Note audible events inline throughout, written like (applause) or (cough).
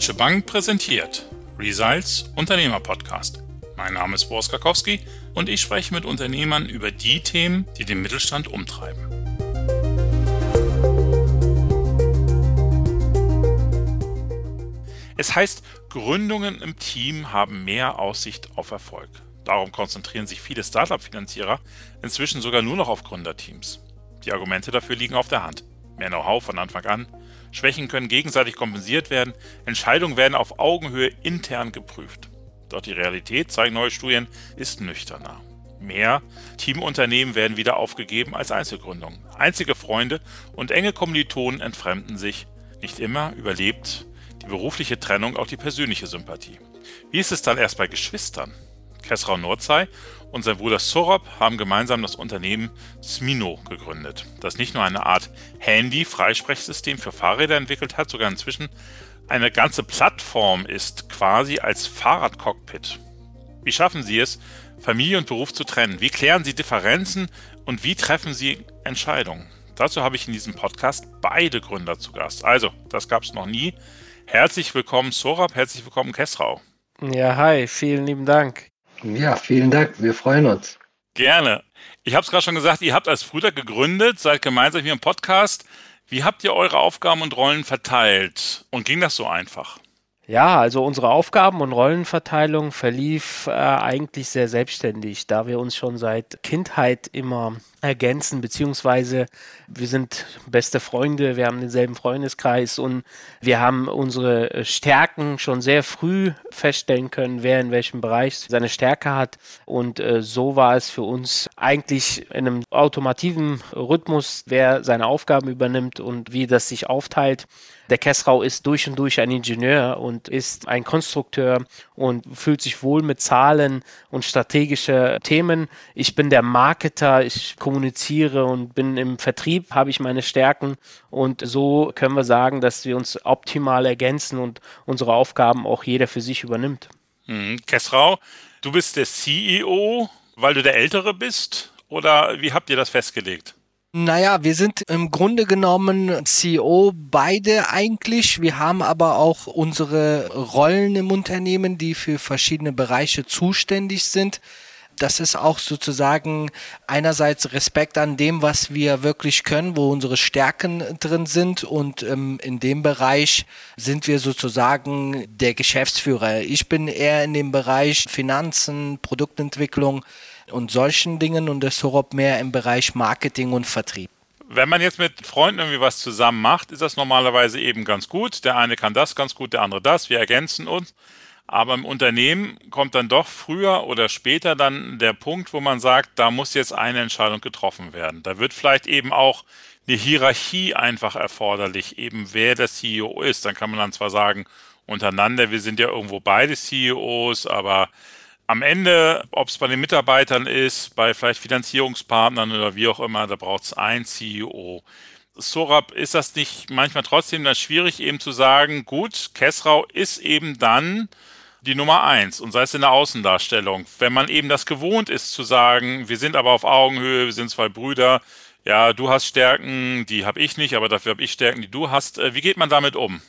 Deutsche Bank präsentiert Results Unternehmer Podcast. Mein Name ist Boris Karkowski und ich spreche mit Unternehmern über die Themen, die den Mittelstand umtreiben. Es heißt, Gründungen im Team haben mehr Aussicht auf Erfolg. Darum konzentrieren sich viele Startup-Finanzierer inzwischen sogar nur noch auf Gründerteams. Die Argumente dafür liegen auf der Hand. Mehr Know-how von Anfang an, Schwächen können gegenseitig kompensiert werden, Entscheidungen werden auf Augenhöhe intern geprüft. Doch die Realität, zeigen neue Studien, ist nüchterner. Mehr Teamunternehmen werden wieder aufgegeben als Einzelgründungen. Einzige Freunde und enge Kommilitonen entfremden sich. Nicht immer überlebt die berufliche Trennung auch die persönliche Sympathie. Wie ist es dann erst bei Geschwistern? Kesrau Nordzei und sein Bruder Sorop haben gemeinsam das Unternehmen Smino gegründet, das nicht nur eine Art Handy-Freisprechsystem für Fahrräder entwickelt hat, sogar inzwischen eine ganze Plattform ist, quasi als Fahrradcockpit. Wie schaffen Sie es, Familie und Beruf zu trennen? Wie klären Sie Differenzen und wie treffen Sie Entscheidungen? Dazu habe ich in diesem Podcast beide Gründer zu Gast. Also, das gab es noch nie. Herzlich willkommen Sorab, herzlich willkommen Kesrau. Ja, hi, vielen lieben Dank. Ja, vielen Dank, wir freuen uns. Gerne. Ich habe es gerade schon gesagt, ihr habt als Brüder gegründet, seid gemeinsam hier im Podcast. Wie habt ihr eure Aufgaben und Rollen verteilt? Und ging das so einfach? Ja, also unsere Aufgaben- und Rollenverteilung verlief äh, eigentlich sehr selbstständig, da wir uns schon seit Kindheit immer ergänzen, beziehungsweise wir sind beste Freunde, wir haben denselben Freundeskreis und wir haben unsere Stärken schon sehr früh feststellen können, wer in welchem Bereich seine Stärke hat. Und äh, so war es für uns eigentlich in einem automativen Rhythmus, wer seine Aufgaben übernimmt und wie das sich aufteilt. Der Kessrau ist durch und durch ein Ingenieur und ist ein Konstrukteur und fühlt sich wohl mit Zahlen und strategische Themen. Ich bin der Marketer, ich kommuniziere und bin im Vertrieb, habe ich meine Stärken und so können wir sagen, dass wir uns optimal ergänzen und unsere Aufgaben auch jeder für sich übernimmt. Mhm. Kessrau, du bist der CEO, weil du der Ältere bist oder wie habt ihr das festgelegt? Naja, wir sind im Grunde genommen CEO beide eigentlich. Wir haben aber auch unsere Rollen im Unternehmen, die für verschiedene Bereiche zuständig sind. Das ist auch sozusagen einerseits Respekt an dem, was wir wirklich können, wo unsere Stärken drin sind. Und ähm, in dem Bereich sind wir sozusagen der Geschäftsführer. Ich bin eher in dem Bereich Finanzen, Produktentwicklung und solchen Dingen und der Sorop mehr im Bereich Marketing und Vertrieb. Wenn man jetzt mit Freunden irgendwie was zusammen macht, ist das normalerweise eben ganz gut. Der eine kann das ganz gut, der andere das. Wir ergänzen uns. Aber im Unternehmen kommt dann doch früher oder später dann der Punkt, wo man sagt, da muss jetzt eine Entscheidung getroffen werden. Da wird vielleicht eben auch eine Hierarchie einfach erforderlich, eben wer der CEO ist. Dann kann man dann zwar sagen, untereinander, wir sind ja irgendwo beide CEOs, aber am Ende, ob es bei den Mitarbeitern ist, bei vielleicht Finanzierungspartnern oder wie auch immer, da braucht es ein CEO. Sorab, ist das nicht manchmal trotzdem dann schwierig, eben zu sagen, gut, Kessrau ist eben dann die Nummer eins und sei es in der Außendarstellung. Wenn man eben das gewohnt ist zu sagen, wir sind aber auf Augenhöhe, wir sind zwei Brüder, ja, du hast Stärken, die habe ich nicht, aber dafür habe ich Stärken, die du hast. Äh, wie geht man damit um?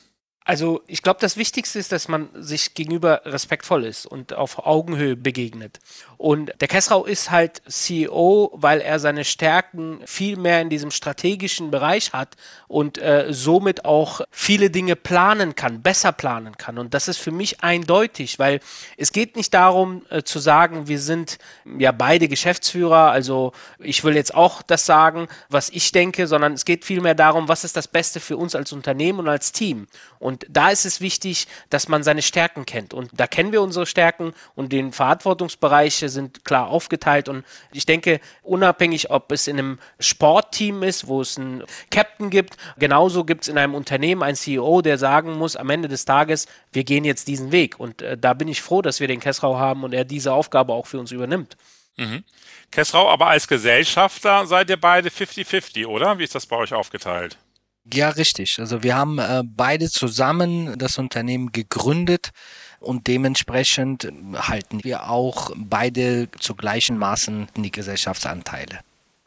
Also ich glaube, das Wichtigste ist, dass man sich gegenüber respektvoll ist und auf Augenhöhe begegnet. Und der Kessrau ist halt CEO, weil er seine Stärken viel mehr in diesem strategischen Bereich hat und äh, somit auch viele Dinge planen kann, besser planen kann. Und das ist für mich eindeutig, weil es geht nicht darum äh, zu sagen, wir sind ja beide Geschäftsführer, also ich will jetzt auch das sagen, was ich denke, sondern es geht vielmehr darum, was ist das Beste für uns als Unternehmen und als Team. Und und da ist es wichtig, dass man seine Stärken kennt. Und da kennen wir unsere Stärken und die Verantwortungsbereiche sind klar aufgeteilt. Und ich denke, unabhängig, ob es in einem Sportteam ist, wo es einen Captain gibt, genauso gibt es in einem Unternehmen einen CEO, der sagen muss am Ende des Tages, wir gehen jetzt diesen Weg. Und äh, da bin ich froh, dass wir den Kessrau haben und er diese Aufgabe auch für uns übernimmt. Mhm. Kessrau, aber als Gesellschafter seid ihr beide 50-50, oder? Wie ist das bei euch aufgeteilt? Ja, richtig. Also wir haben äh, beide zusammen das Unternehmen gegründet und dementsprechend halten wir auch beide zu gleichen Maßen die Gesellschaftsanteile.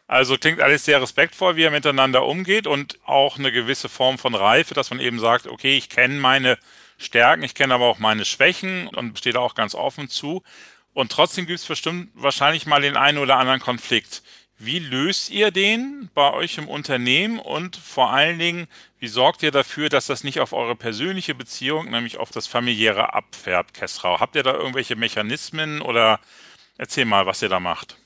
Also klingt alles sehr respektvoll, wie er miteinander umgeht und auch eine gewisse Form von Reife, dass man eben sagt, okay, ich kenne meine Stärken, ich kenne aber auch meine Schwächen und stehe da auch ganz offen zu. Und trotzdem gibt es bestimmt wahrscheinlich mal den einen oder anderen Konflikt. Wie löst ihr den bei euch im Unternehmen und vor allen Dingen, wie sorgt ihr dafür, dass das nicht auf eure persönliche Beziehung, nämlich auf das familiäre abfärbt, Kessrau? Habt ihr da irgendwelche Mechanismen oder erzähl mal, was ihr da macht?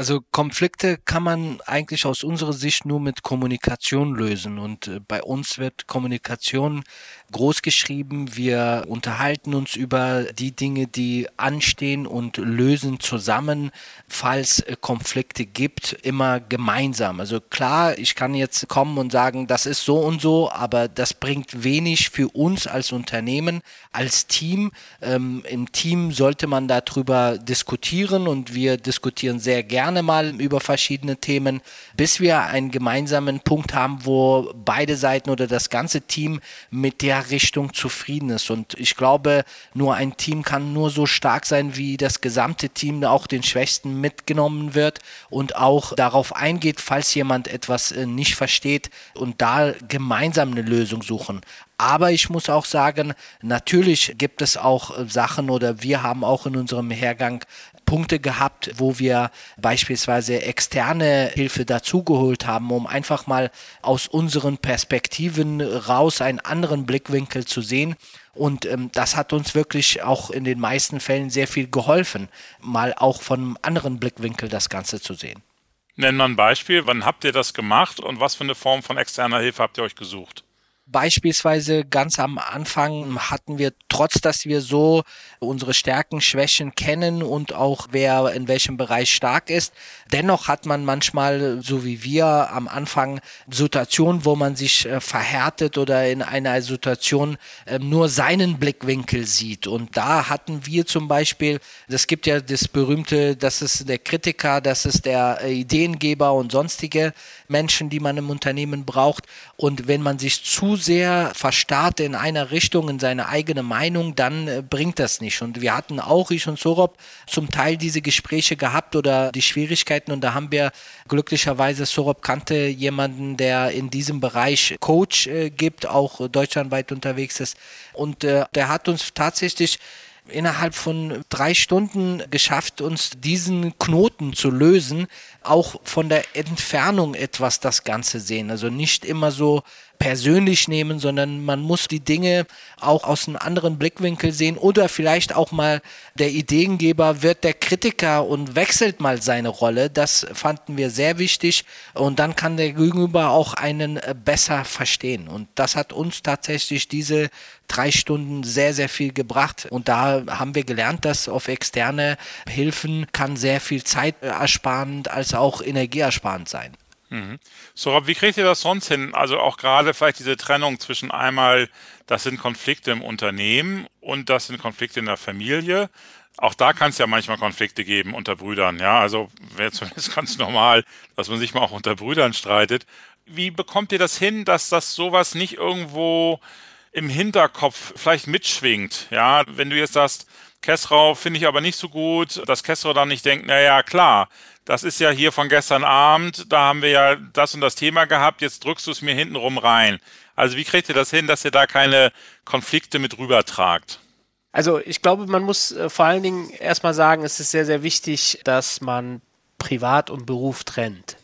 Also Konflikte kann man eigentlich aus unserer Sicht nur mit Kommunikation lösen. Und äh, bei uns wird Kommunikation groß geschrieben. Wir unterhalten uns über die Dinge, die anstehen und lösen zusammen, falls äh, Konflikte gibt, immer gemeinsam. Also klar, ich kann jetzt kommen und sagen, das ist so und so, aber das bringt wenig für uns als Unternehmen, als Team. Ähm, Im Team sollte man darüber diskutieren und wir diskutieren sehr gerne gerne mal über verschiedene Themen, bis wir einen gemeinsamen Punkt haben, wo beide Seiten oder das ganze Team mit der Richtung zufrieden ist. Und ich glaube, nur ein Team kann nur so stark sein, wie das gesamte Team auch den Schwächsten mitgenommen wird und auch darauf eingeht, falls jemand etwas äh, nicht versteht und da gemeinsam eine Lösung suchen. Aber ich muss auch sagen, natürlich gibt es auch äh, Sachen oder wir haben auch in unserem Hergang Punkte gehabt, wo wir beispielsweise externe Hilfe dazugeholt haben, um einfach mal aus unseren Perspektiven raus einen anderen Blickwinkel zu sehen. Und ähm, das hat uns wirklich auch in den meisten Fällen sehr viel geholfen, mal auch von einem anderen Blickwinkel das Ganze zu sehen. Nennen wir ein Beispiel. Wann habt ihr das gemacht und was für eine Form von externer Hilfe habt ihr euch gesucht? Beispielsweise ganz am Anfang hatten wir, trotz dass wir so unsere Stärken, Schwächen kennen und auch wer in welchem Bereich stark ist, dennoch hat man manchmal, so wie wir am Anfang, Situationen, wo man sich äh, verhärtet oder in einer Situation äh, nur seinen Blickwinkel sieht. Und da hatten wir zum Beispiel, das gibt ja das berühmte, das ist der Kritiker, das ist der äh, Ideengeber und sonstige Menschen, die man im Unternehmen braucht. Und wenn man sich zu sehr verstarrt in einer Richtung, in seine eigene Meinung, dann äh, bringt das nicht. Und wir hatten auch, ich und Sorop, zum Teil diese Gespräche gehabt oder die Schwierigkeiten. Und da haben wir glücklicherweise, Sorop kannte jemanden, der in diesem Bereich Coach äh, gibt, auch deutschlandweit unterwegs ist. Und äh, der hat uns tatsächlich innerhalb von drei Stunden geschafft, uns diesen Knoten zu lösen, auch von der Entfernung etwas das Ganze sehen. Also nicht immer so persönlich nehmen, sondern man muss die Dinge auch aus einem anderen Blickwinkel sehen oder vielleicht auch mal der Ideengeber wird der Kritiker und wechselt mal seine Rolle. Das fanden wir sehr wichtig und dann kann der Gegenüber auch einen äh, besser verstehen. Und das hat uns tatsächlich diese drei Stunden sehr, sehr viel gebracht. Und da haben wir gelernt, dass auf externe Hilfen kann sehr viel Zeit ersparend als auch energieersparend sein. Mhm. So, Rob, wie kriegt ihr das sonst hin? Also auch gerade vielleicht diese Trennung zwischen einmal, das sind Konflikte im Unternehmen und das sind Konflikte in der Familie. Auch da kann es ja manchmal Konflikte geben unter Brüdern, ja. Also wäre (laughs) zumindest ganz normal, dass man sich mal auch unter Brüdern streitet. Wie bekommt ihr das hin, dass das sowas nicht irgendwo im Hinterkopf vielleicht mitschwingt? Ja, wenn du jetzt sagst, Kessrau finde ich aber nicht so gut, dass Kessrau dann nicht denkt, naja, klar, das ist ja hier von gestern Abend, da haben wir ja das und das Thema gehabt, jetzt drückst du es mir hintenrum rein. Also wie kriegt ihr das hin, dass ihr da keine Konflikte mit rübertragt? Also ich glaube, man muss äh, vor allen Dingen erstmal sagen, es ist sehr, sehr wichtig, dass man Privat und Beruf trennt.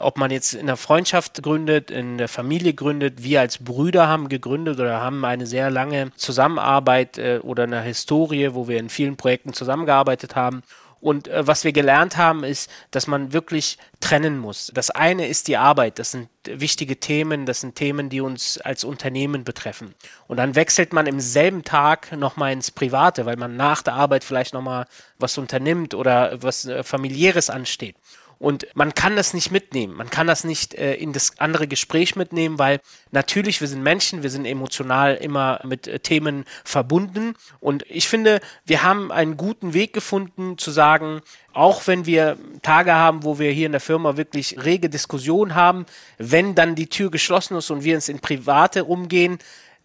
Ob man jetzt in der Freundschaft gründet, in der Familie gründet, wir als Brüder haben gegründet oder haben eine sehr lange Zusammenarbeit äh, oder eine Historie, wo wir in vielen Projekten zusammengearbeitet haben. Und äh, was wir gelernt haben, ist, dass man wirklich trennen muss. Das eine ist die Arbeit, das sind wichtige Themen, das sind Themen, die uns als Unternehmen betreffen. Und dann wechselt man im selben Tag nochmal ins Private, weil man nach der Arbeit vielleicht nochmal was unternimmt oder was äh, familiäres ansteht. Und man kann das nicht mitnehmen. Man kann das nicht äh, in das andere Gespräch mitnehmen, weil natürlich, wir sind Menschen, wir sind emotional immer mit äh, Themen verbunden. Und ich finde, wir haben einen guten Weg gefunden zu sagen, auch wenn wir Tage haben, wo wir hier in der Firma wirklich rege Diskussionen haben, wenn dann die Tür geschlossen ist und wir uns in Private umgehen,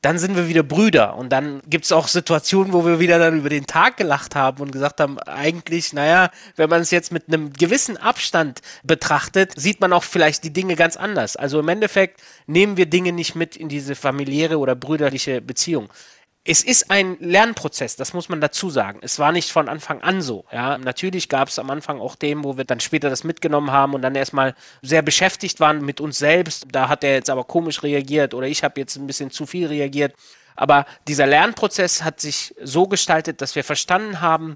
dann sind wir wieder Brüder. Und dann gibt es auch Situationen, wo wir wieder dann über den Tag gelacht haben und gesagt haben, eigentlich, naja, wenn man es jetzt mit einem gewissen Abstand betrachtet, sieht man auch vielleicht die Dinge ganz anders. Also im Endeffekt nehmen wir Dinge nicht mit in diese familiäre oder brüderliche Beziehung. Es ist ein Lernprozess, das muss man dazu sagen. Es war nicht von Anfang an so. Ja. Natürlich gab es am Anfang auch Themen, wo wir dann später das mitgenommen haben und dann erstmal sehr beschäftigt waren mit uns selbst. Da hat er jetzt aber komisch reagiert oder ich habe jetzt ein bisschen zu viel reagiert. Aber dieser Lernprozess hat sich so gestaltet, dass wir verstanden haben,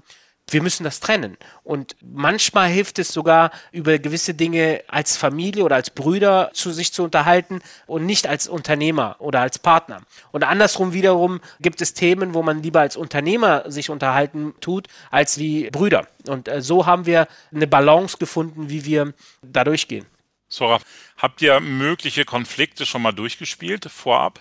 wir müssen das trennen. Und manchmal hilft es sogar, über gewisse Dinge als Familie oder als Brüder zu sich zu unterhalten und nicht als Unternehmer oder als Partner. Und andersrum wiederum gibt es Themen, wo man lieber als Unternehmer sich unterhalten tut, als wie Brüder. Und äh, so haben wir eine Balance gefunden, wie wir da durchgehen. Sora, habt ihr mögliche Konflikte schon mal durchgespielt vorab?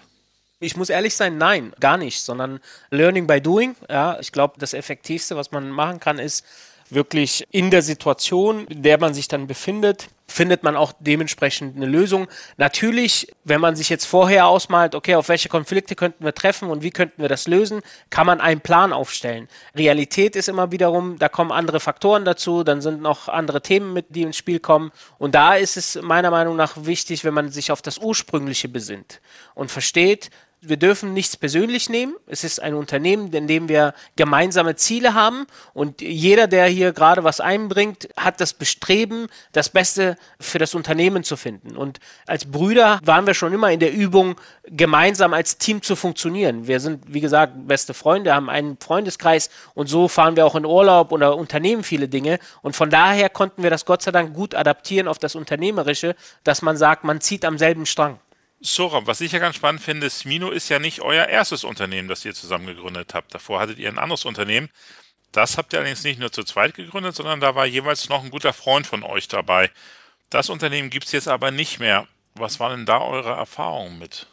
Ich muss ehrlich sein, nein, gar nicht, sondern Learning by Doing. Ja, ich glaube, das Effektivste, was man machen kann, ist wirklich in der Situation, in der man sich dann befindet, findet man auch dementsprechend eine Lösung. Natürlich, wenn man sich jetzt vorher ausmalt, okay, auf welche Konflikte könnten wir treffen und wie könnten wir das lösen, kann man einen Plan aufstellen. Realität ist immer wiederum, da kommen andere Faktoren dazu, dann sind noch andere Themen mit, die ins Spiel kommen. Und da ist es meiner Meinung nach wichtig, wenn man sich auf das Ursprüngliche besinnt und versteht, wir dürfen nichts persönlich nehmen. Es ist ein Unternehmen, in dem wir gemeinsame Ziele haben und jeder, der hier gerade was einbringt, hat das Bestreben, das Beste für das Unternehmen zu finden. Und als Brüder waren wir schon immer in der Übung, gemeinsam als Team zu funktionieren. Wir sind, wie gesagt, beste Freunde, haben einen Freundeskreis und so fahren wir auch in Urlaub oder unternehmen viele Dinge. Und von daher konnten wir das Gott sei Dank gut adaptieren auf das Unternehmerische, dass man sagt, man zieht am selben Strang. Sora, was ich ja ganz spannend finde, Smino ist ja nicht euer erstes Unternehmen, das ihr zusammen gegründet habt. Davor hattet ihr ein anderes Unternehmen. Das habt ihr allerdings nicht nur zu zweit gegründet, sondern da war jeweils noch ein guter Freund von euch dabei. Das Unternehmen gibt es jetzt aber nicht mehr. Was waren denn da eure Erfahrungen mit?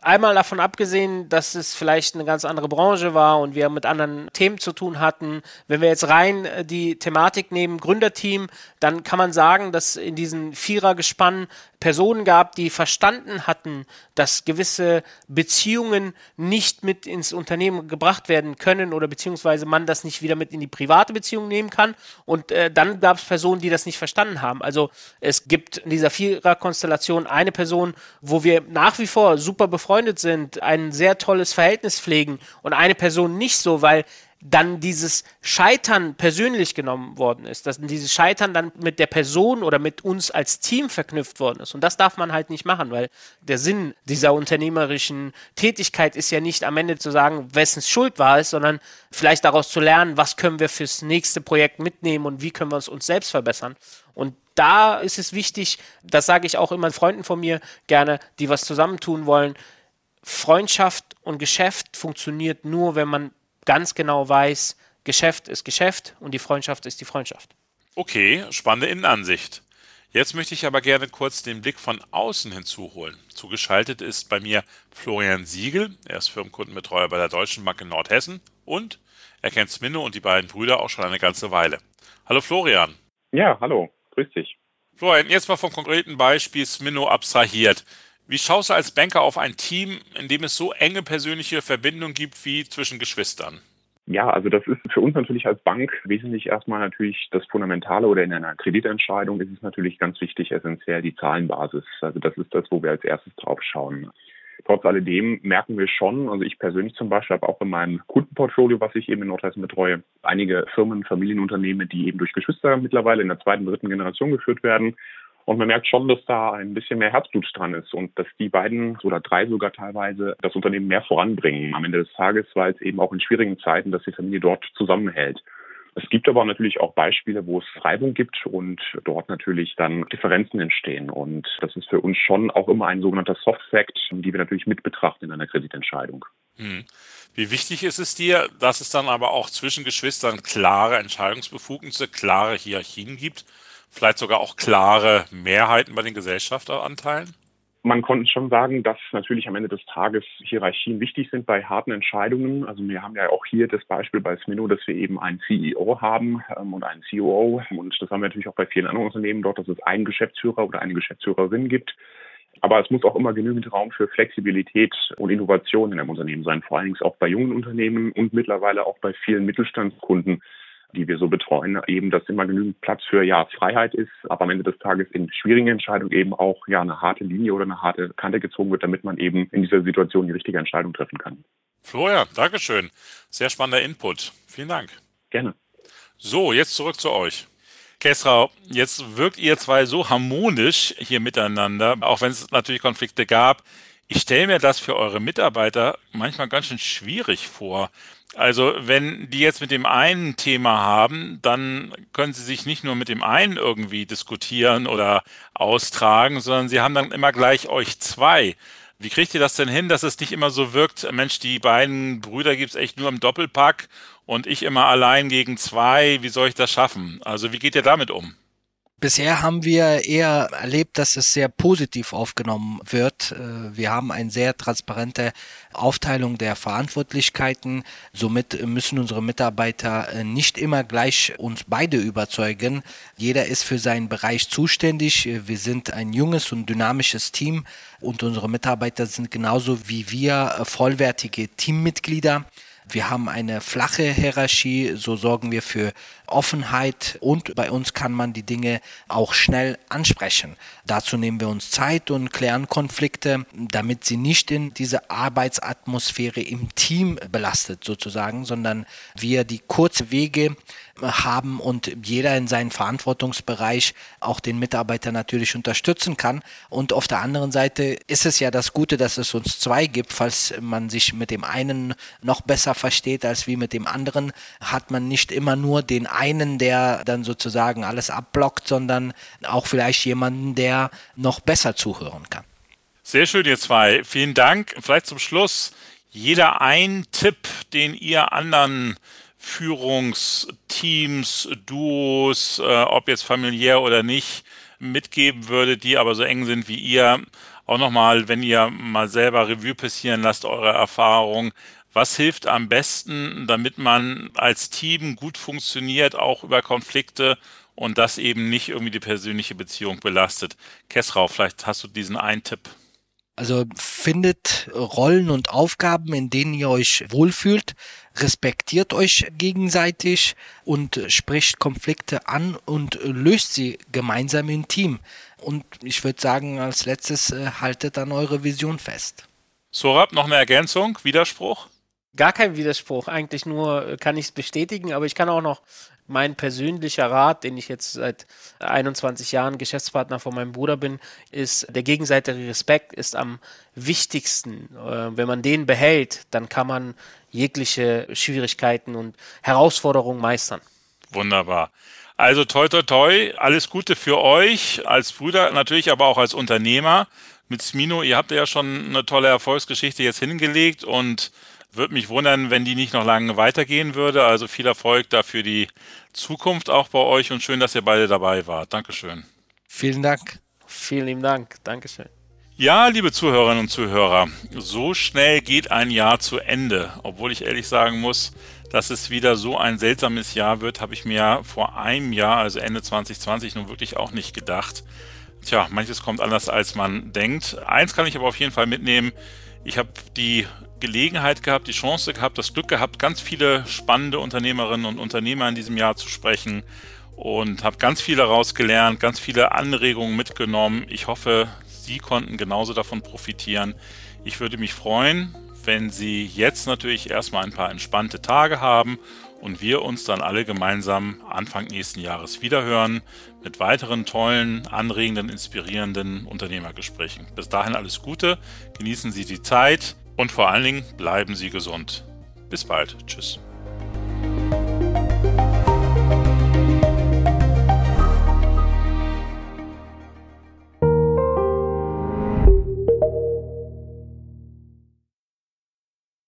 Einmal davon abgesehen, dass es vielleicht eine ganz andere Branche war und wir mit anderen Themen zu tun hatten. Wenn wir jetzt rein äh, die Thematik nehmen, Gründerteam, dann kann man sagen, dass in diesen Vierergespann Personen gab, die verstanden hatten, dass gewisse Beziehungen nicht mit ins Unternehmen gebracht werden können oder beziehungsweise man das nicht wieder mit in die private Beziehung nehmen kann. Und äh, dann gab es Personen, die das nicht verstanden haben. Also es gibt in dieser Viererkonstellation eine Person, wo wir nach wie vor super befreundet sind, ein sehr tolles Verhältnis pflegen und eine Person nicht so, weil dann dieses Scheitern persönlich genommen worden ist, dass dieses Scheitern dann mit der Person oder mit uns als Team verknüpft worden ist. Und das darf man halt nicht machen, weil der Sinn dieser unternehmerischen Tätigkeit ist ja nicht am Ende zu sagen, wessen Schuld war es, sondern vielleicht daraus zu lernen, was können wir fürs nächste Projekt mitnehmen und wie können wir es uns selbst verbessern. Und da ist es wichtig, das sage ich auch immer Freunden von mir gerne, die was zusammentun wollen. Freundschaft und Geschäft funktioniert nur, wenn man ganz genau weiß, Geschäft ist Geschäft und die Freundschaft ist die Freundschaft. Okay, spannende Innenansicht. Jetzt möchte ich aber gerne kurz den Blick von außen hinzuholen. Zugeschaltet ist bei mir Florian Siegel, er ist Firmenkundenbetreuer bei der Deutschen Bank in Nordhessen und er kennt Sminno und die beiden Brüder auch schon eine ganze Weile. Hallo Florian. Ja, hallo, grüß dich. Florian, jetzt mal vom konkreten Beispiel Sminno abstrahiert. Wie schaust du als Banker auf ein Team, in dem es so enge persönliche Verbindungen gibt wie zwischen Geschwistern? Ja, also das ist für uns natürlich als Bank wesentlich erstmal natürlich das Fundamentale oder in einer Kreditentscheidung ist es natürlich ganz wichtig, essentiell die Zahlenbasis. Also das ist das, wo wir als erstes drauf schauen. Trotz alledem merken wir schon, also ich persönlich zum Beispiel habe auch in meinem Kundenportfolio, was ich eben in Nordhessen betreue, einige Firmen, Familienunternehmen, die eben durch Geschwister mittlerweile in der zweiten, dritten Generation geführt werden und man merkt schon, dass da ein bisschen mehr Herzblut dran ist und dass die beiden oder drei sogar teilweise das Unternehmen mehr voranbringen am Ende des Tages, weil es eben auch in schwierigen Zeiten, dass die Familie dort zusammenhält. Es gibt aber natürlich auch Beispiele, wo es Reibung gibt und dort natürlich dann Differenzen entstehen. Und das ist für uns schon auch immer ein sogenannter Soft Fact, die wir natürlich mit betrachten in einer Kreditentscheidung. Hm. Wie wichtig ist es dir, dass es dann aber auch zwischen Geschwistern klare Entscheidungsbefugnisse, klare Hierarchien gibt? Vielleicht sogar auch klare Mehrheiten bei den Gesellschafteranteilen? Man konnte schon sagen, dass natürlich am Ende des Tages Hierarchien wichtig sind bei harten Entscheidungen. Also wir haben ja auch hier das Beispiel bei Smino, dass wir eben einen CEO haben ähm, und einen COO. Und das haben wir natürlich auch bei vielen anderen Unternehmen dort, dass es einen Geschäftsführer oder eine Geschäftsführerin gibt. Aber es muss auch immer genügend Raum für Flexibilität und Innovation in einem Unternehmen sein, vor allen Dingen auch bei jungen Unternehmen und mittlerweile auch bei vielen Mittelstandskunden, die wir so betreuen, eben, dass immer genügend Platz für ja Freiheit ist, aber am Ende des Tages in schwierigen Entscheidungen eben auch ja eine harte Linie oder eine harte Kante gezogen wird, damit man eben in dieser Situation die richtige Entscheidung treffen kann. Florian, Dankeschön. Sehr spannender Input. Vielen Dank. Gerne. So, jetzt zurück zu euch. Kesra, jetzt wirkt ihr zwei so harmonisch hier miteinander, auch wenn es natürlich Konflikte gab. Ich stelle mir das für eure Mitarbeiter manchmal ganz schön schwierig vor. Also wenn die jetzt mit dem einen Thema haben, dann können sie sich nicht nur mit dem einen irgendwie diskutieren oder austragen, sondern sie haben dann immer gleich euch zwei. Wie kriegt ihr das denn hin, dass es nicht immer so wirkt, Mensch, die beiden Brüder gibt es echt nur im Doppelpack und ich immer allein gegen zwei, wie soll ich das schaffen? Also wie geht ihr damit um? Bisher haben wir eher erlebt, dass es sehr positiv aufgenommen wird. Äh, wir haben eine sehr transparente Aufteilung der Verantwortlichkeiten. Somit müssen unsere Mitarbeiter äh, nicht immer gleich uns beide überzeugen. Jeder ist für seinen Bereich zuständig. Wir sind ein junges und dynamisches Team und unsere Mitarbeiter sind genauso wie wir äh, vollwertige Teammitglieder. Wir haben eine flache Hierarchie, so sorgen wir für Offenheit und bei uns kann man die Dinge auch schnell ansprechen. Dazu nehmen wir uns Zeit und klären Konflikte, damit sie nicht in diese Arbeitsatmosphäre im Team belastet sozusagen, sondern wir die kurze Wege haben und jeder in seinem Verantwortungsbereich auch den Mitarbeiter natürlich unterstützen kann. Und auf der anderen Seite ist es ja das Gute, dass es uns zwei gibt. Falls man sich mit dem einen noch besser versteht als wie mit dem anderen, hat man nicht immer nur den einen, der dann sozusagen alles abblockt, sondern auch vielleicht jemanden, der noch besser zuhören kann. Sehr schön, ihr zwei. Vielen Dank. Vielleicht zum Schluss jeder ein Tipp, den ihr anderen Führungsteams, Duos, äh, ob jetzt familiär oder nicht, mitgeben würde, die aber so eng sind wie ihr. Auch nochmal, wenn ihr mal selber Revue passieren lasst, eure Erfahrung. Was hilft am besten, damit man als Team gut funktioniert, auch über Konflikte und das eben nicht irgendwie die persönliche Beziehung belastet? Kessrau, vielleicht hast du diesen einen Tipp. Also findet Rollen und Aufgaben, in denen ihr euch wohlfühlt, respektiert euch gegenseitig und spricht Konflikte an und löst sie gemeinsam im Team. Und ich würde sagen, als letztes äh, haltet an eure Vision fest. Sorab, noch eine Ergänzung, Widerspruch? Gar kein Widerspruch, eigentlich nur äh, kann ich es bestätigen, aber ich kann auch noch mein persönlicher Rat, den ich jetzt seit 21 Jahren Geschäftspartner von meinem Bruder bin, ist, der gegenseitige Respekt ist am wichtigsten. Äh, wenn man den behält, dann kann man jegliche Schwierigkeiten und Herausforderungen meistern. Wunderbar. Also toi toi toi, alles Gute für euch als Brüder, natürlich aber auch als Unternehmer. Mit Smino, ihr habt ja schon eine tolle Erfolgsgeschichte jetzt hingelegt und würde mich wundern, wenn die nicht noch lange weitergehen würde. Also viel Erfolg da für die Zukunft auch bei euch und schön, dass ihr beide dabei wart. Dankeschön. Vielen Dank. Vielen lieben Dank. Dankeschön. Ja, liebe Zuhörerinnen und Zuhörer, so schnell geht ein Jahr zu Ende. Obwohl ich ehrlich sagen muss, dass es wieder so ein seltsames Jahr wird, habe ich mir vor einem Jahr, also Ende 2020, nun wirklich auch nicht gedacht. Tja, manches kommt anders, als man denkt. Eins kann ich aber auf jeden Fall mitnehmen. Ich habe die Gelegenheit gehabt, die Chance gehabt, das Glück gehabt, ganz viele spannende Unternehmerinnen und Unternehmer in diesem Jahr zu sprechen und habe ganz viel daraus gelernt, ganz viele Anregungen mitgenommen. Ich hoffe, Sie konnten genauso davon profitieren. Ich würde mich freuen, wenn Sie jetzt natürlich erstmal ein paar entspannte Tage haben und wir uns dann alle gemeinsam Anfang nächsten Jahres wiederhören mit weiteren tollen, anregenden, inspirierenden Unternehmergesprächen. Bis dahin alles Gute, genießen Sie die Zeit und vor allen Dingen bleiben Sie gesund. Bis bald. Tschüss.